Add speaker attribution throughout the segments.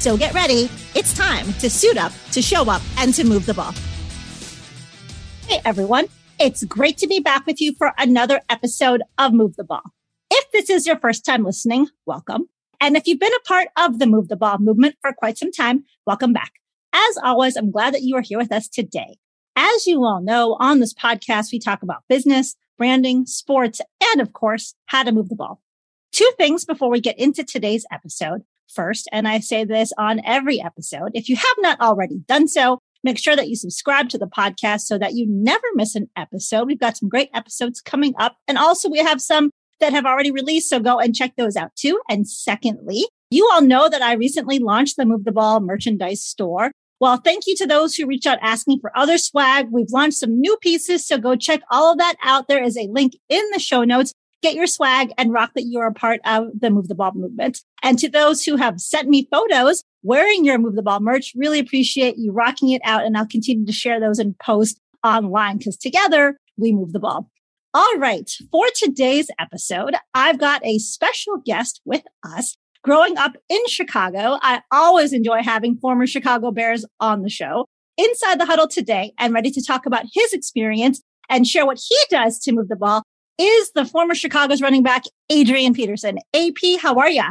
Speaker 1: So get ready. It's time to suit up, to show up, and to move the ball. Hey, everyone. It's great to be back with you for another episode of Move the Ball. If this is your first time listening, welcome. And if you've been a part of the Move the Ball movement for quite some time, welcome back. As always, I'm glad that you are here with us today. As you all know, on this podcast, we talk about business, branding, sports, and of course, how to move the ball. Two things before we get into today's episode first. And I say this on every episode. If you have not already done so, make sure that you subscribe to the podcast so that you never miss an episode. We've got some great episodes coming up. And also we have some that have already released. So go and check those out too. And secondly, you all know that I recently launched the Move the Ball merchandise store. Well, thank you to those who reached out asking for other swag. We've launched some new pieces. So go check all of that out. There is a link in the show notes get your swag and rock that you're a part of the Move the Ball movement. And to those who have sent me photos wearing your Move the Ball merch, really appreciate you rocking it out. And I'll continue to share those and post online because together we move the ball. All right. For today's episode, I've got a special guest with us. Growing up in Chicago, I always enjoy having former Chicago Bears on the show. Inside the huddle today and ready to talk about his experience and share what he does to move the ball is the former Chicago's running back, Adrian Peterson. AP, how are you?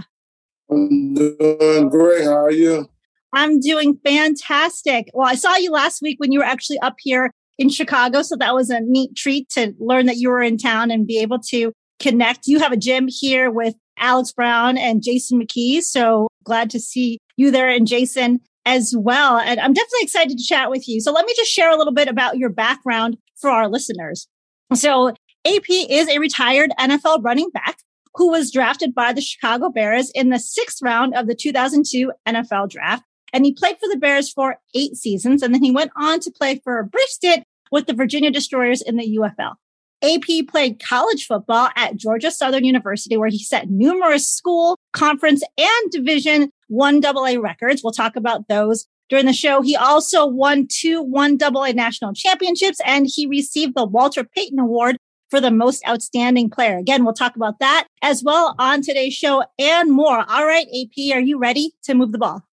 Speaker 2: I'm doing great. How are you?
Speaker 1: I'm doing fantastic. Well, I saw you last week when you were actually up here in Chicago. So that was a neat treat to learn that you were in town and be able to connect. You have a gym here with Alex Brown and Jason McKie. So glad to see you there and Jason as well. And I'm definitely excited to chat with you. So let me just share a little bit about your background for our listeners. So AP is a retired NFL running back who was drafted by the Chicago Bears in the sixth round of the 2002 NFL draft. And he played for the Bears for eight seasons. And then he went on to play for a brief stint with the Virginia Destroyers in the UFL. AP played college football at Georgia Southern University, where he set numerous school, conference, and division one AA records. We'll talk about those during the show. He also won two one AA national championships and he received the Walter Payton Award for the most outstanding player. Again, we'll talk about that as well on today's show and more. All right, AP, are you ready to move the ball?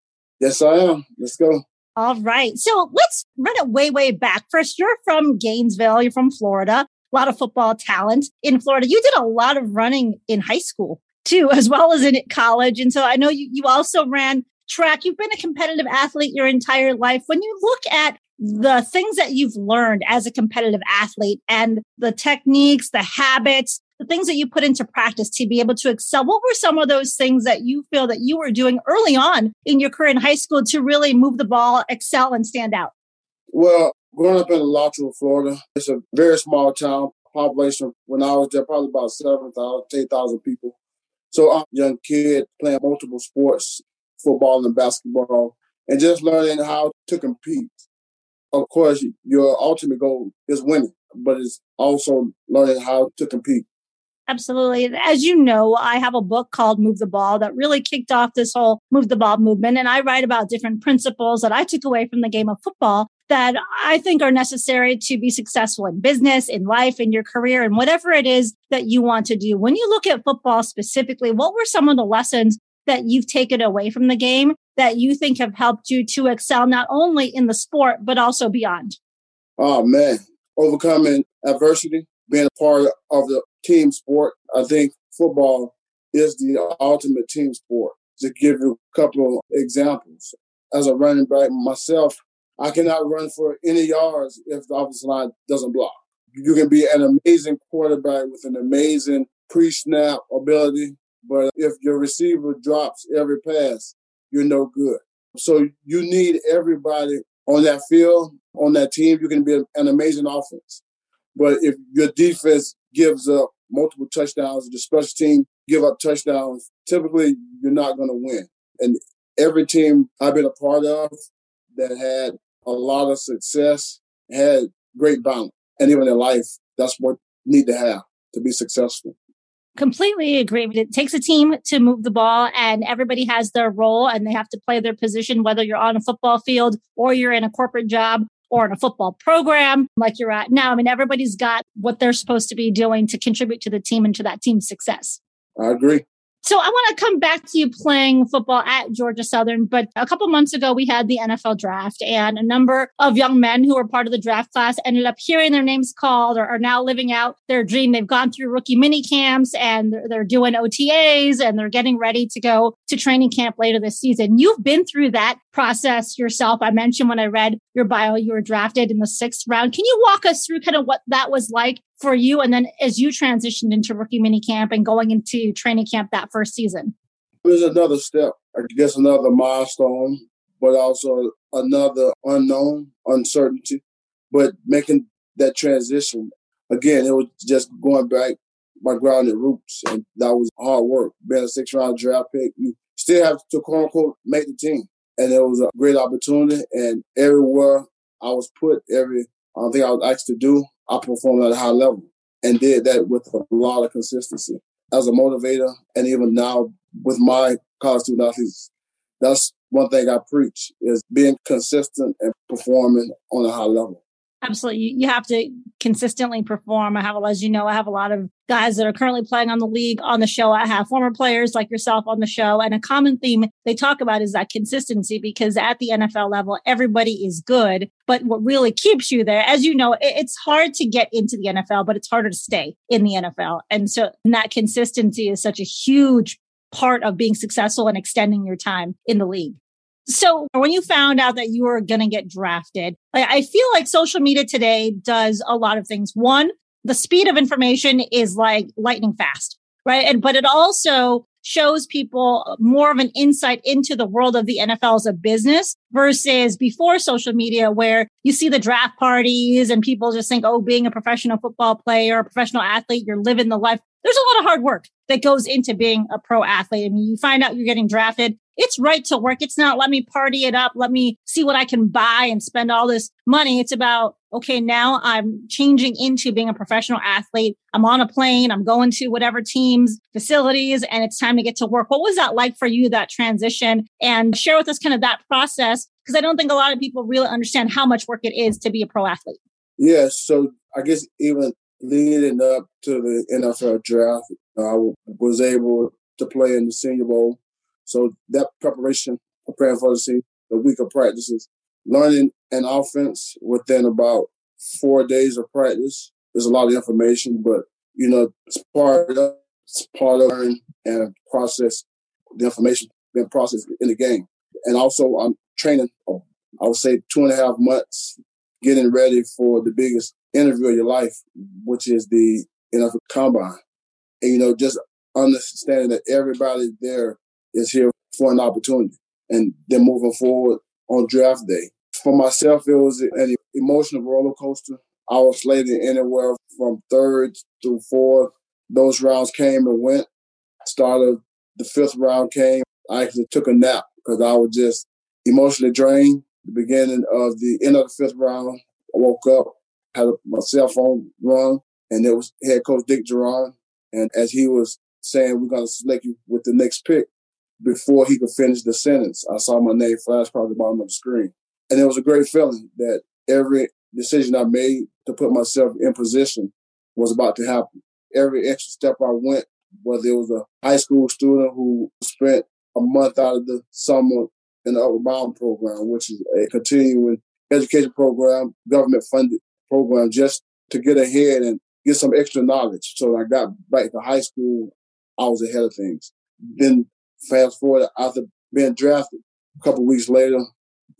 Speaker 2: Yes, I am. Let's go.
Speaker 1: All right. So let's run it way, way back. First, you're from Gainesville. You're from Florida. A lot of football talent in Florida. You did a lot of running in high school too, as well as in college. And so I know you, you also ran track. You've been a competitive athlete your entire life. When you look at the things that you've learned as a competitive athlete and the techniques, the habits, the things that you put into practice to be able to excel. What were some of those things that you feel that you were doing early on in your career in high school to really move the ball, excel, and stand out?
Speaker 2: Well, growing up in Alachua, Florida, it's a very small town. Population when I was there, probably about 7,000, 8,000 people. So I'm a young kid playing multiple sports, football and basketball, and just learning how to compete of course, your ultimate goal is winning, but it's also learning how to compete.
Speaker 1: Absolutely. As you know, I have a book called Move the Ball that really kicked off this whole Move the Ball movement. And I write about different principles that I took away from the game of football that I think are necessary to be successful in business, in life, in your career, and whatever it is that you want to do. When you look at football specifically, what were some of the lessons that you've taken away from the game that you think have helped you to excel not only in the sport, but also beyond?
Speaker 2: Oh, man. Overcoming adversity, being a part of the team sport. I think football is the ultimate team sport. To give you a couple of examples, as a running back myself, I cannot run for any yards if the offensive line doesn't block. You can be an amazing quarterback with an amazing pre-snap ability, but if your receiver drops every pass, you're no good. So you need everybody on that field, on that team. You can be an amazing offense. But if your defense gives up multiple touchdowns, the special team give up touchdowns, typically you're not going to win. And every team I've been a part of that had a lot of success, had great balance. And even in life, that's what you need to have to be successful.
Speaker 1: Completely agree. It takes a team to move the ball and everybody has their role and they have to play their position, whether you're on a football field or you're in a corporate job or in a football program like you're at now. I mean, everybody's got what they're supposed to be doing to contribute to the team and to that team's success.
Speaker 2: I agree.
Speaker 1: So I want to come back to you playing football at Georgia Southern, but a couple months ago we had the NFL draft and a number of young men who were part of the draft class ended up hearing their names called or are now living out their dream. They've gone through rookie mini camps and they're, they're doing OTAs and they're getting ready to go to training camp later this season. You've been through that process yourself. I mentioned when I read your bio, you were drafted in the sixth round. Can you walk us through kind of what that was like for you? And then as you transitioned into rookie mini camp and going into training camp that first season?
Speaker 2: It was another step, I guess another milestone, but also another unknown uncertainty. But making that transition, again, it was just going back my grounded roots. And that was hard work. Being a six round draft pick, you still have to quote unquote make the team. And it was a great opportunity. And everywhere I was put, every I think I was asked to do, I performed at a high level and did that with a lot of consistency. As a motivator, and even now with my college student athletes, that's one thing I preach is being consistent and performing on a high level.
Speaker 1: Absolutely. You have to consistently perform. I have, as you know, I have a lot of guys that are currently playing on the league on the show. I have former players like yourself on the show. And a common theme they talk about is that consistency because at the NFL level, everybody is good. But what really keeps you there, as you know, it's hard to get into the NFL, but it's harder to stay in the NFL. And so and that consistency is such a huge part of being successful and extending your time in the league. So when you found out that you were going to get drafted, I feel like social media today does a lot of things. One, the speed of information is like lightning fast, right? And, but it also shows people more of an insight into the world of the NFL as a business versus before social media, where you see the draft parties and people just think, oh, being a professional football player, a professional athlete, you're living the life. There's a lot of hard work that goes into being a pro athlete. I mean, you find out you're getting drafted it's right to work. It's not let me party it up. Let me see what I can buy and spend all this money. It's about, okay, now I'm changing into being a professional athlete. I'm on a plane. I'm going to whatever teams, facilities, and it's time to get to work. What was that like for you, that transition? And share with us kind of that process. Because I don't think a lot of people really understand how much work it is to be a pro athlete.
Speaker 2: Yeah. So I guess even leading up to the NFL draft, I was able to play in the Senior Bowl so that preparation, preparing for the season, the week of practices, learning an offense within about four days of practice. There's a lot of information, but you know, it's part of it's part of learning and process the information being processed in the game. And also I'm training I would say two and a half months getting ready for the biggest interview of your life, which is the NFL combine. And you know, just understanding that everybody there is here for an opportunity. And then moving forward on draft day. For myself, it was an emotional roller coaster. I was slated anywhere from third to fourth. Those rounds came and went. Started the fifth round came. I actually took a nap because I was just emotionally drained. The beginning of the end of the fifth round, I woke up, had my cell phone rung, and it was head coach Dick Jauron. And as he was saying, we're going to select you with the next pick, before he could finish the sentence, I saw my name flash across the bottom of the screen. And it was a great feeling that every decision I made to put myself in position was about to happen. Every extra step I went, whether it was a high school student who spent a month out of the summer in the Upward Bound program, which is a continuing education program, government funded program, just to get ahead and get some extra knowledge. So when I got back to high school, I was ahead of things. Then Fast forward after being drafted, a couple weeks later,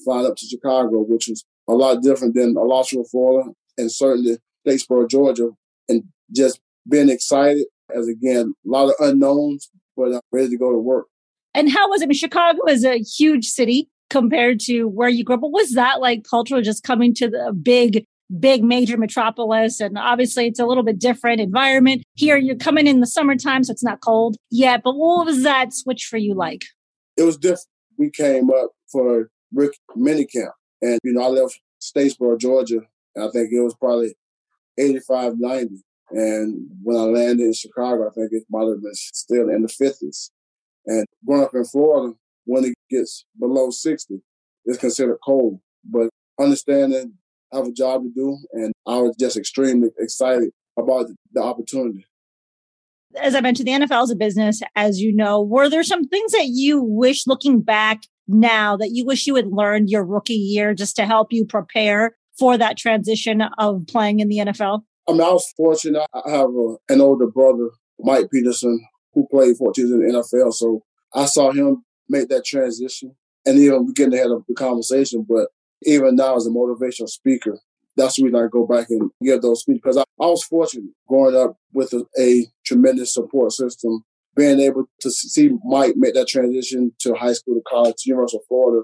Speaker 2: flying up to Chicago, which was a lot different than Alachua, Florida, and certainly Statesboro, Georgia, and just being excited as again a lot of unknowns, but I'm ready to go to work.
Speaker 1: And how was it? I mean, Chicago is a huge city compared to where you grew up. What was that like cultural just coming to the big big major metropolis. And obviously it's a little bit different environment. Here you're coming in the summertime, so it's not cold yet. But what was that switch for you like?
Speaker 2: It was different. We came up for Rick minicamp. And, you know, I left Statesboro, Georgia. I think it was probably 85, 90. And when I landed in Chicago, I think it might have been still in the 50s. And growing up in Florida, when it gets below 60, it's considered cold. But understanding I have a job to do, and I was just extremely excited about the opportunity.
Speaker 1: As I mentioned, the NFL is a business, as you know. Were there some things that you wish looking back now that you wish you had learned your rookie year just to help you prepare for that transition of playing in the NFL?
Speaker 2: I mean, I was fortunate. I have a, an older brother, Mike Peterson, who played 14 in the NFL. So I saw him make that transition. And even we getting ahead of the conversation, but even now as a motivational speaker, that's the reason I go back and give those speeches because I, I, was fortunate growing up with a, a, tremendous support system, being able to see Mike make that transition to high school to college, to University of Florida,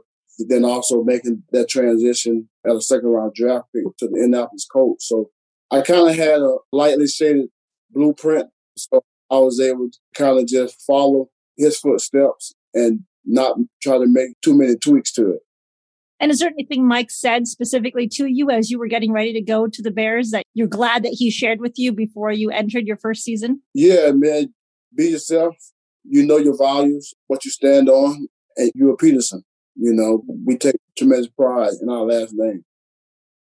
Speaker 2: then also making that transition at a second round draft pick to the Indianapolis Colts. So I kind of had a lightly shaded blueprint. So I was able to kind of just follow his footsteps and not try to make too many tweaks to it.
Speaker 1: And is there anything Mike said specifically to you as you were getting ready to go to the Bears that you're glad that he shared with you before you entered your first season?
Speaker 2: Yeah, man. Be yourself. You know your values, what you stand on, and you're a Peterson. You know, we take tremendous pride in our last name.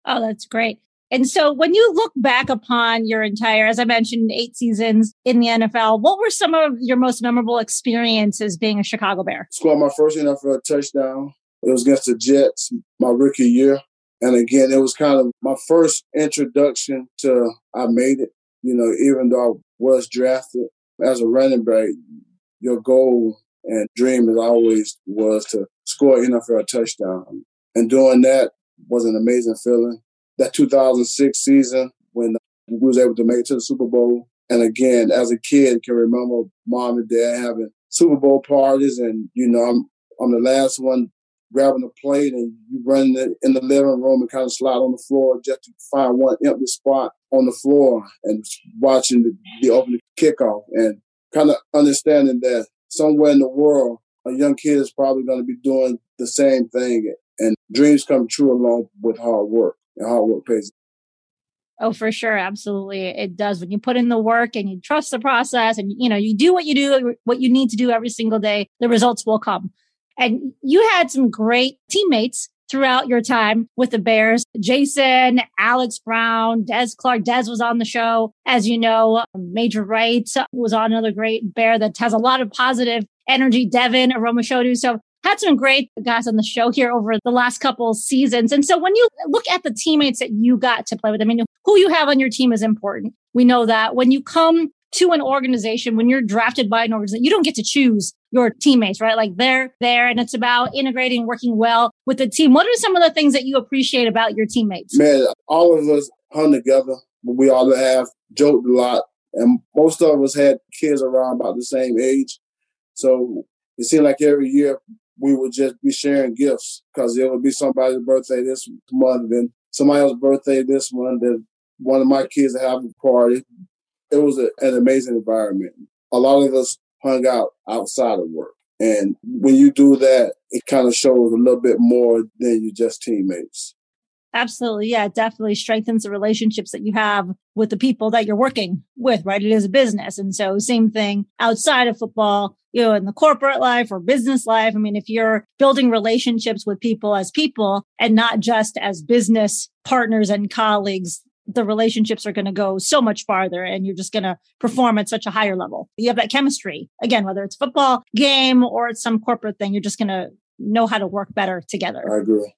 Speaker 1: Oh, that's great. And so when you look back upon your entire, as I mentioned, eight seasons in the NFL, what were some of your most memorable experiences being a Chicago Bear?
Speaker 2: Scored my first NFL touchdown. It was against the Jets my rookie year. And again, it was kind of my first introduction to I made it. You know, even though I was drafted as a running back, your goal and dream as always was to score an NFL touchdown. And doing that was an amazing feeling that 2006 season when we was able to make it to the Super Bowl. And again, as a kid, can remember mom and dad having Super Bowl parties, and you know, I'm I'm the last one grabbing a plate, and you run in the, in the living room and kind of slide on the floor just to find one empty spot on the floor, and watching the, the opening kickoff, and kind of understanding that somewhere in the world, a young kid is probably going to be doing the same thing, and dreams come true along with hard work and hard work pays.
Speaker 1: Oh, for sure. Absolutely. It does. When you put in the work and you trust the process and, you know, you do what you do, what you need to do every single day, the results will come. And you had some great teammates throughout your time with the Bears. Jason, Alex Brown, Des Clark. Des was on the show. As you know, Major Wright was on another great Bear that has a lot of positive energy. Devin Aromashodu. So had some great guys on the show here over the last couple seasons. And so when you look at the teammates that you got to play with, I mean, who you have on your team is important. We know that when you come to an organization, when you're drafted by an organization, you don't get to choose your teammates, right? Like they're there and it's about integrating, working well with the team. What are some of the things that you appreciate about your teammates?
Speaker 2: Man, all of us hung together. We all have joked a lot and most of us had kids around about the same age. So it seemed like every year we would just be sharing gifts because it would be somebody's birthday this month, and somebody else's birthday this month, and one of my kids have a party. It was a, an amazing environment. A lot of us hung out outside of work. And when you do that, it kind of shows a little bit more than you just teammates.
Speaker 1: Absolutely. Yeah, it definitely strengthens the relationships that you have with the people that you're working with, right? It is a business. And so same thing outside of football, you know, in the corporate life or business life. I mean, if you're building relationships with people as people and not just as business partners and colleagues, the relationships are going to go so much farther and you're just going to perform at such a higher level. You have that chemistry. Again, whether it's football game or it's some corporate thing, you're just going to know how to work better together.
Speaker 2: I agree.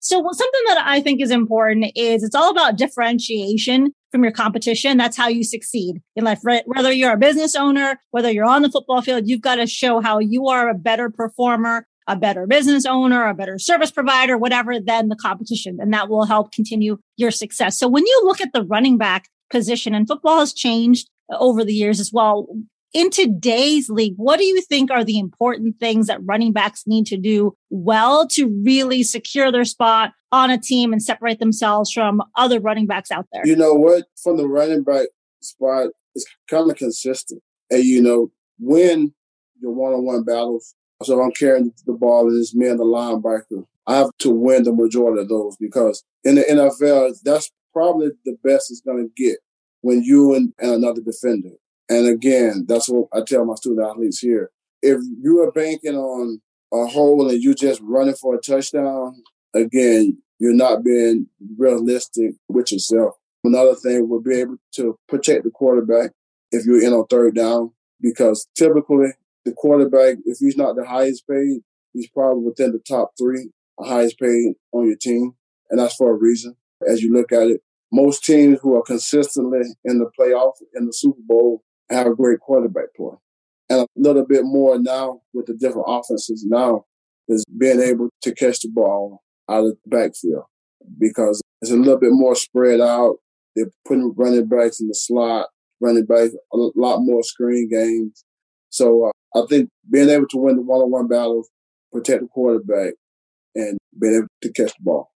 Speaker 1: So something that I think is important is it's all about differentiation from your competition. That's how you succeed in life. Whether you're a business owner, whether you're on the football field, you've got to show how you are a better performer, a better business owner, a better service provider, whatever, than the competition. And that will help continue your success. So when you look at the running back position and football has changed over the years as well, in today's league, what do you think are the important things that running backs need to do well to really secure their spot on a team and separate themselves from other running backs out there?
Speaker 2: You know what? From the running back spot, it's kind of consistent. And, you know, win your one on one battles. So I'm carrying the ball it's me and the linebacker. I have to win the majority of those because in the NFL, that's probably the best it's going to get when you and, and another defender. And again, that's what I tell my student athletes here. If you are banking on a hole and you're just running for a touchdown, again, you're not being realistic with yourself. Another thing would be able to protect the quarterback if you're in on third down, because typically the quarterback, if he's not the highest paid, he's probably within the top three highest paid on your team. And that's for a reason. As you look at it, most teams who are consistently in the playoffs, in the Super Bowl, have a great quarterback play. And a little bit more now with the different offenses now is being able to catch the ball out of the backfield because it's a little bit more spread out. They're putting running backs in the slot, running back a lot more screen games. So uh, I think being able to win the one-on-one battles, protect the quarterback, and being able to catch the ball.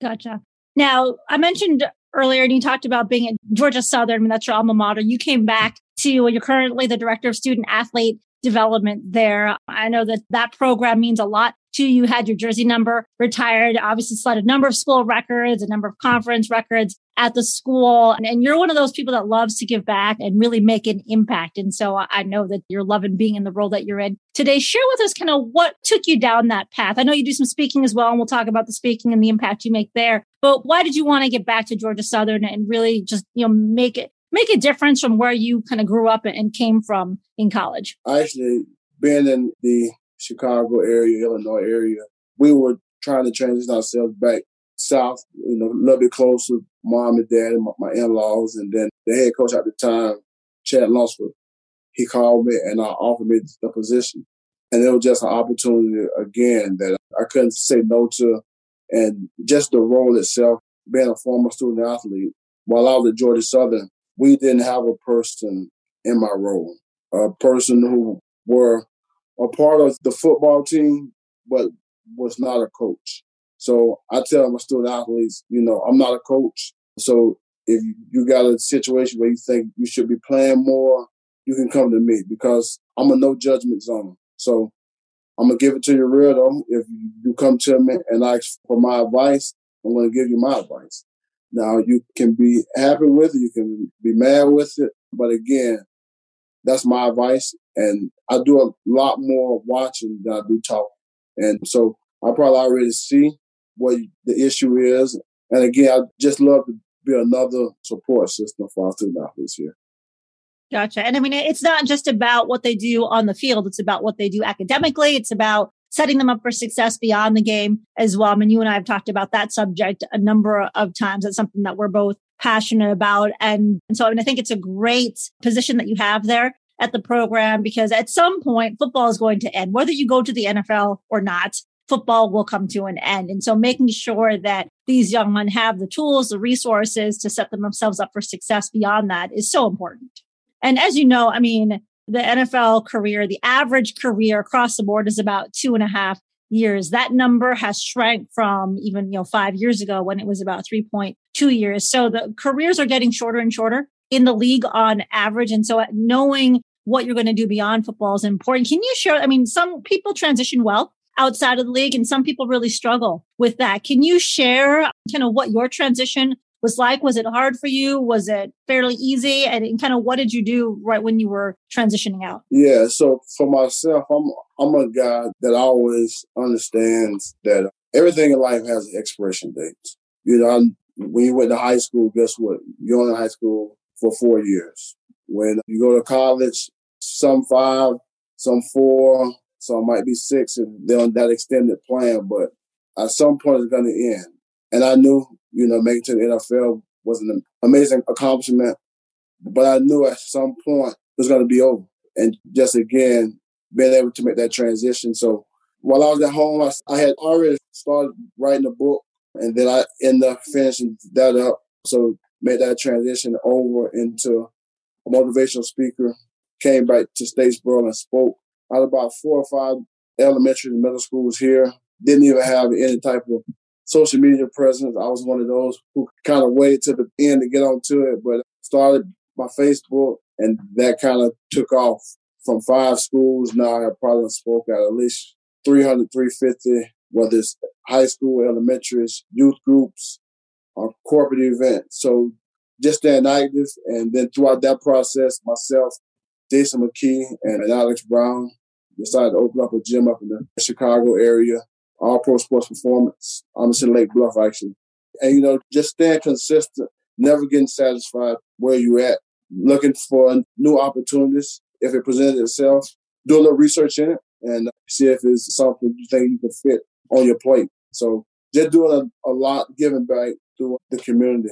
Speaker 1: Gotcha. Now, I mentioned earlier, and you talked about being at Georgia Southern, I mean, that's your alma mater. You came back to, you're currently the director of student athlete development there. I know that that program means a lot to you. Had your jersey number retired, obviously set a number of school records, a number of conference records at the school. And, and, you're one of those people that loves to give back and really make an impact. And so I know that you're loving being in the role that you're in today. Share with us kind of what took you down that path. I know you do some speaking as well, and we'll talk about the speaking and the impact you make there. But why did you want to get back to Georgia Southern and really just, you know, make it make a difference from where you kind of grew up and came from in college?
Speaker 2: I actually been in the Chicago area, Illinois area, we were trying to transition ourselves back south, you know, a little bit closer, mom and dad and my, my in-laws. And then the head coach at the time, Chad Lunsford, he called me and uh, offered me the position. And it was just an opportunity again that I couldn't say no to. And just the role itself, being a former student athlete, while I was at Georgia Southern, we didn't have a person in my role, a person who were a part of the football team, but was not a coach. So I tell my student athletes, you know, I'm not a coach. So if you got a situation where you think you should be playing more, you can come to me because I'm a no judgment zone. So I'm gonna give it to you real though. If you come to me and ask for my advice, I'm gonna give you my advice. Now you can be happy with it, you can be mad with it, but again, that's my advice. And I do a lot more watching than I do talking. And so I probably already see what the issue is. And again, I just love to be another support system for our student athletes here.
Speaker 1: Gotcha. And I mean, it's not just about what they do on the field. It's about what they do academically. It's about setting them up for success beyond the game as well. I mean, you and I have talked about that subject a number of times. It's something that we're both passionate about. And, and so I mean, I think it's a great position that you have there at the program because at some point football is going to end, whether you go to the NFL or not. Football will come to an end. And so making sure that these young men have the tools, the resources to set themselves up for success beyond that is so important. And as you know, I mean, the NFL career, the average career across the board is about two and a half years. That number has shrank from even, you know, five years ago when it was about 3.2 years. So the careers are getting shorter and shorter in the league on average. And so knowing what you're going to do beyond football is important. Can you share? I mean, some people transition well outside of the league and some people really struggle with that. Can you share kind of what your transition was like? Was it hard for you? Was it fairly easy? And kind of what did you do right when you were transitioning out?
Speaker 2: Yeah. So for myself, I'm, I'm a guy that always understands that everything in life has an expiration date. You know, I'm, when you went to high school, guess what? You're in high school for four years. When you go to college, some five, some four, some might be six, and they're on that extended plan. But at some point, it's going to end. And I knew, you know, making to the NFL was an amazing accomplishment, but I knew at some point it was going to be over. And just again, being able to make that transition. So while I was at home, I, I had already started writing a book, and then I ended up finishing that up. So made that transition over into a motivational speaker, came back to Statesboro and spoke at about four or five elementary and middle schools here. Didn't even have any type of social media presence. I was one of those who kind of waited to the end to get onto it, but started my Facebook and that kind of took off from five schools. Now I've probably spoke at at least 300, 350 whether it's high school, elementary, youth groups, or corporate events. So just staying active. And then throughout that process, myself, Jason McKie, and Alex Brown decided to open up a gym up in the Chicago area, All Pro Sports Performance. I'm in Lake Bluff, actually. And, you know, just staying consistent, never getting satisfied where you're at, looking for new opportunities. If it presented itself, do a little research in it and see if it's something you think you can fit on your plate. So just doing a, a lot, giving back to the community.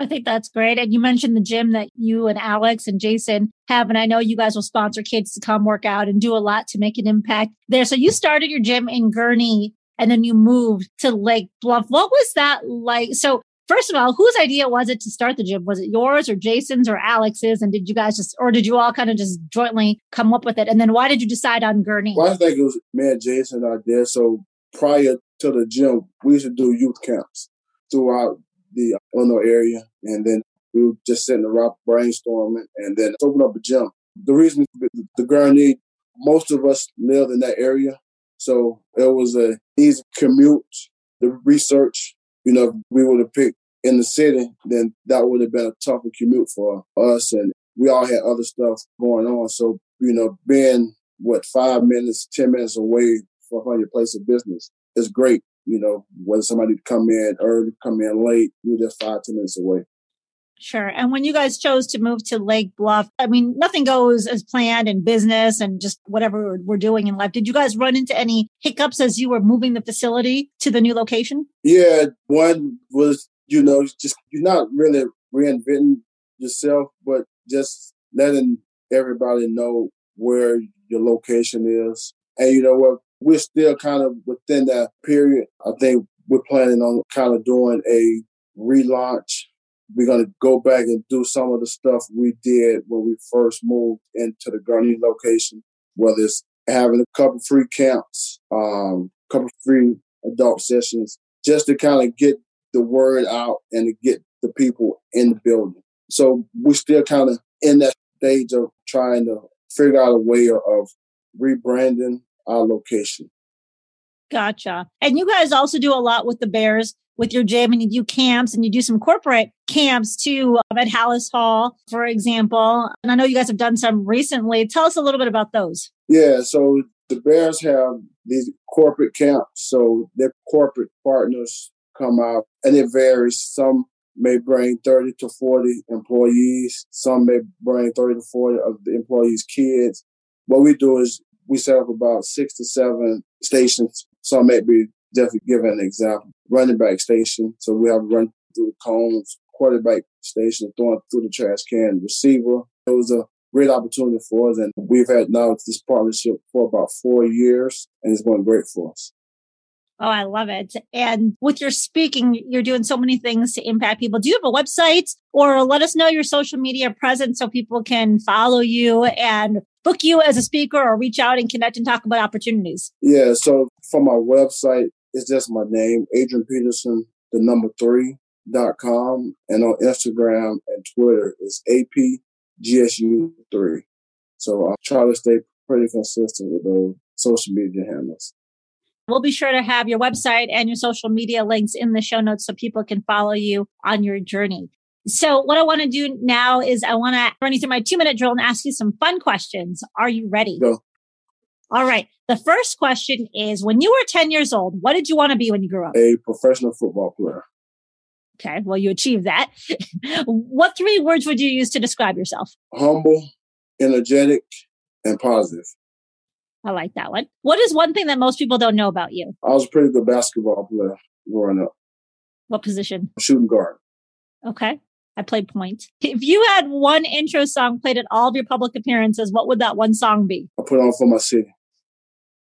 Speaker 1: I think that's great. And you mentioned the gym that you and Alex and Jason have. And I know you guys will sponsor kids to come work out and do a lot to make an impact there. So you started your gym in Gurnee and then you moved to Lake Bluff. What was that like? So first of all, whose idea was it to start the gym? Was it yours or Jason's or Alex's? And did you guys just, or did you all kind of just jointly come up with it? And then why did you decide on Gurnee?
Speaker 2: Well, I think it was me and Jason there. So prior to the gym, we used to do youth camps throughout the Illinois area. And then we were just sitting around brainstorming and then open up a gym. The reason the Gurnee, most of us lived in that area. So it was a easy commute. The research, you know, we would have picked in the city, then that would have been a tougher commute for us. And we all had other stuff going on. So, you know, being what five minutes, 10 minutes away from your place of business is great you know, whether somebody come in early, come in late, you're just five, ten minutes away.
Speaker 1: Sure. And when you guys chose to move to Lake Bluff, I mean, nothing goes as planned in business and just whatever we're doing in life. Did you guys run into any hiccups as you were moving the facility to the new location?
Speaker 2: Yeah. One was, you know, just you're not really reinventing yourself, but just letting everybody know where your location is. And you know what? We're still kind of within that period. I think we're planning on kind of doing a relaunch. We're going to go back and do some of the stuff we did when we first moved into the Gurnee location, whether it's having a couple free camps, um, a couple free adult sessions, just to kind of get the word out and to get the people in the building. So we're still kind of in that stage of trying to figure out a way of rebranding our location.
Speaker 1: Gotcha. And you guys also do a lot with the Bears with your gym and you do camps and you do some corporate camps too at Halas Hall, for example. And I know you guys have done some recently. Tell us a little bit about those.
Speaker 2: Yeah. So the Bears have these corporate camps. So their corporate partners come out and it varies. Some may bring 30 to 40 employees. Some may bring 30 to 40 of the employees' kids. What we do is we set up about six to seven stations. So maybe definitely give an example. Running back station. So we have run through the cones, quarterback station, throwing through the trash can, receiver. It was a great opportunity for us. And we've had now this partnership for about four years and it's going great for us.
Speaker 1: Oh, I love it. And with your speaking, you're doing so many things to impact people. Do you have a website or let us know your social media presence so people can follow you and book you as a speaker or reach out and connect and talk about opportunities?
Speaker 2: Yeah. So for my website, it's just my name, Adrian Peterson, the number three dot com. And on Instagram and Twitter is APGSU3. So I try to stay pretty consistent with those social media handles.
Speaker 1: We'll be sure to have your website and your social media links in the show notes so people can follow you on your journey. So what I want to do now is I want to run you through my two minute drill and ask you some fun questions. Are you ready?
Speaker 2: Go.
Speaker 1: All right. The first question is when you were 10 years old, what did you want to be when you grew up?
Speaker 2: A professional football player.
Speaker 1: Okay. Well, you achieved that. what three words would you use to describe yourself?
Speaker 2: Humble, energetic, and positive.
Speaker 1: I like that one. What is one thing that most people don't know about you?
Speaker 2: I was a pretty good basketball player growing up.
Speaker 1: What position?
Speaker 2: Shooting guard.
Speaker 1: Okay. I played point. If you had one intro song played at all of your public appearances, what would that one song be?
Speaker 2: I put on for my city.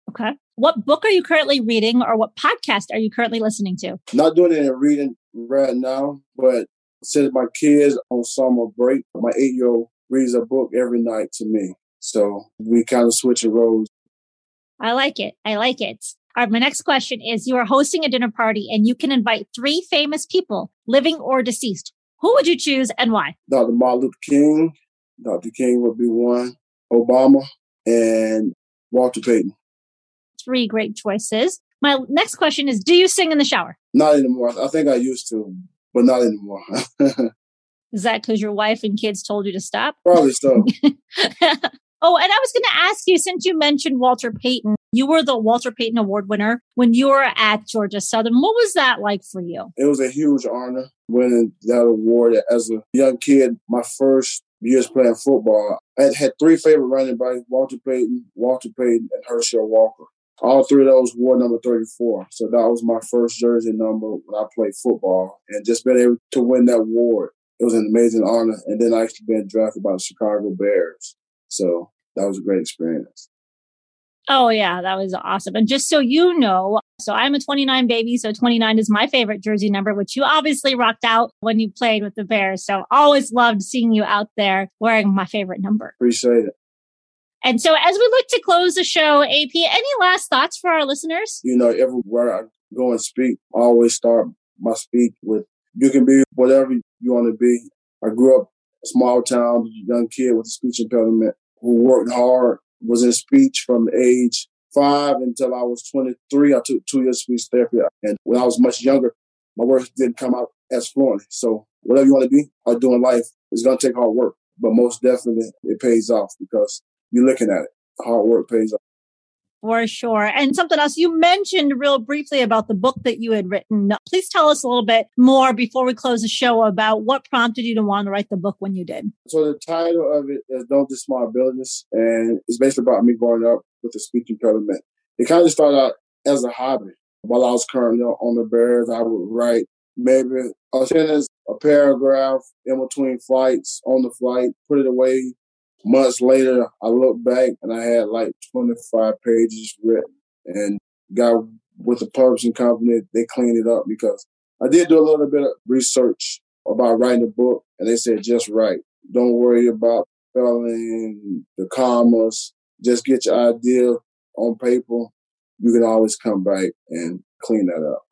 Speaker 1: Okay. What book are you currently reading or what podcast are you currently listening to?
Speaker 2: Not doing any reading right now, but since my kids on summer break, my eight year old reads a book every night to me. So we kind of switch roles.
Speaker 1: I like it. I like it. All right, my next question is you are hosting a dinner party and you can invite three famous people, living or deceased. Who would you choose and why?
Speaker 2: Dr. Martin Luther King. Dr. King would be one. Obama and Walter Payton.
Speaker 1: Three great choices. My next question is Do you sing in the shower?
Speaker 2: Not anymore. I think I used to, but not anymore.
Speaker 1: is that because your wife and kids told you to stop?
Speaker 2: Probably so.
Speaker 1: Oh, and I was going to ask you since you mentioned Walter Payton, you were the Walter Payton Award winner when you were at Georgia Southern. What was that like for you?
Speaker 2: It was a huge honor winning that award as a young kid. My first years playing football, I had, had three favorite running backs Walter Payton, Walter Payton, and Herschel Walker. All three of those wore number 34. So that was my first jersey number when I played football. And just being able to win that award, it was an amazing honor. And then I actually been drafted by the Chicago Bears. So that was a great experience.
Speaker 1: Oh, yeah, that was awesome. And just so you know, so I'm a 29 baby. So 29 is my favorite jersey number, which you obviously rocked out when you played with the Bears. So always loved seeing you out there wearing my favorite number.
Speaker 2: Appreciate it.
Speaker 1: And so as we look to close the show, AP, any last thoughts for our listeners?
Speaker 2: You know, everywhere I go and speak, I always start my speech with you can be whatever you want to be. I grew up a small town, young kid with a speech impediment who worked hard, was in speech from age five until I was 23. I took two years of speech therapy. And when I was much younger, my words didn't come out as fluently. So whatever you want to be or do in life is going to take hard work. But most definitely it pays off because you're looking at it. Hard work pays off.
Speaker 1: For sure. And something else you mentioned real briefly about the book that you had written. Please tell us a little bit more before we close the show about what prompted you to want to write the book when you did.
Speaker 2: So the title of it is Don't Diss My Abilities. And it's basically about me growing up with a speech impediment. It kind of started out as a hobby. While I was currently on the Bears, I would write maybe a sentence, a paragraph in between flights, on the flight, put it away, months later, I look back and I had like 25 pages written and got with the publishing company. They cleaned it up because I did do a little bit of research about writing a book and they said, just write. Don't worry about spelling, the commas. Just get your idea on paper. You can always come back and clean that up.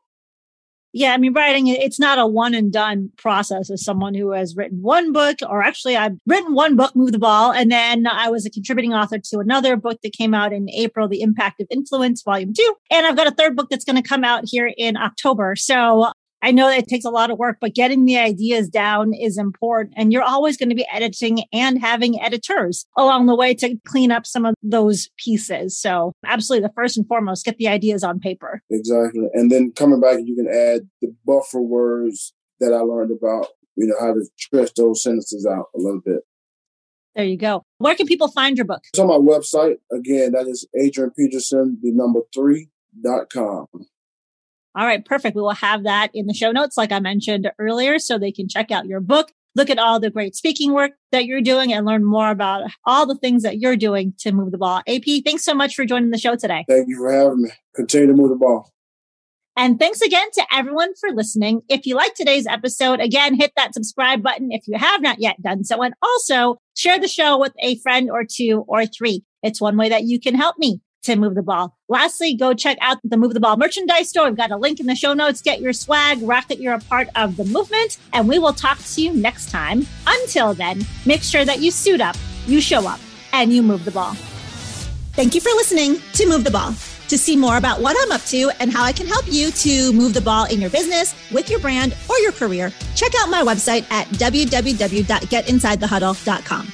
Speaker 1: Yeah, I mean, writing, it's not a one and done process as someone who has written one book, or actually, I've written one book, Move the Ball, and then I was a contributing author to another book that came out in April, The Impact of Influence, Volume Two. And I've got a third book that's going to come out here in October. So I know that it takes a lot of work, but getting the ideas down is important. And you're always going to be editing and having editors along the way to clean up some of those pieces. So absolutely the first and foremost, get the ideas on paper.
Speaker 2: Exactly. And then coming back, you can add the buffer words that I learned about, you know, how to stretch those sentences out a little bit.
Speaker 1: There you go. Where can people find your book?
Speaker 2: It's on my website. Again, that is Adrian Peterson, the number three dot com.
Speaker 1: All right, perfect. We will have that in the show notes, like I mentioned earlier, so they can check out your book, look at all the great speaking work that you're doing, and learn more about all the things that you're doing to move the ball. AP, thanks so much for joining the show today.
Speaker 2: Thank you for having me. Continue to move the ball.
Speaker 1: And thanks again to everyone for listening. If you like today's episode, again, hit that subscribe button if you have not yet done so. And also share the show with a friend or two or three. It's one way that you can help me to move the ball. Lastly, go check out the Move the Ball merchandise store. We've got a link in the show notes. Get your swag, rock that you're a part of the movement, and we will talk to you next time. Until then, make sure that you suit up, you show up, and you move the ball. Thank you for listening to Move the Ball. To see more about what I'm up to and how I can help you to move the ball in your business, with your brand, or your career, check out my website at www.getinsidethehuddle.com.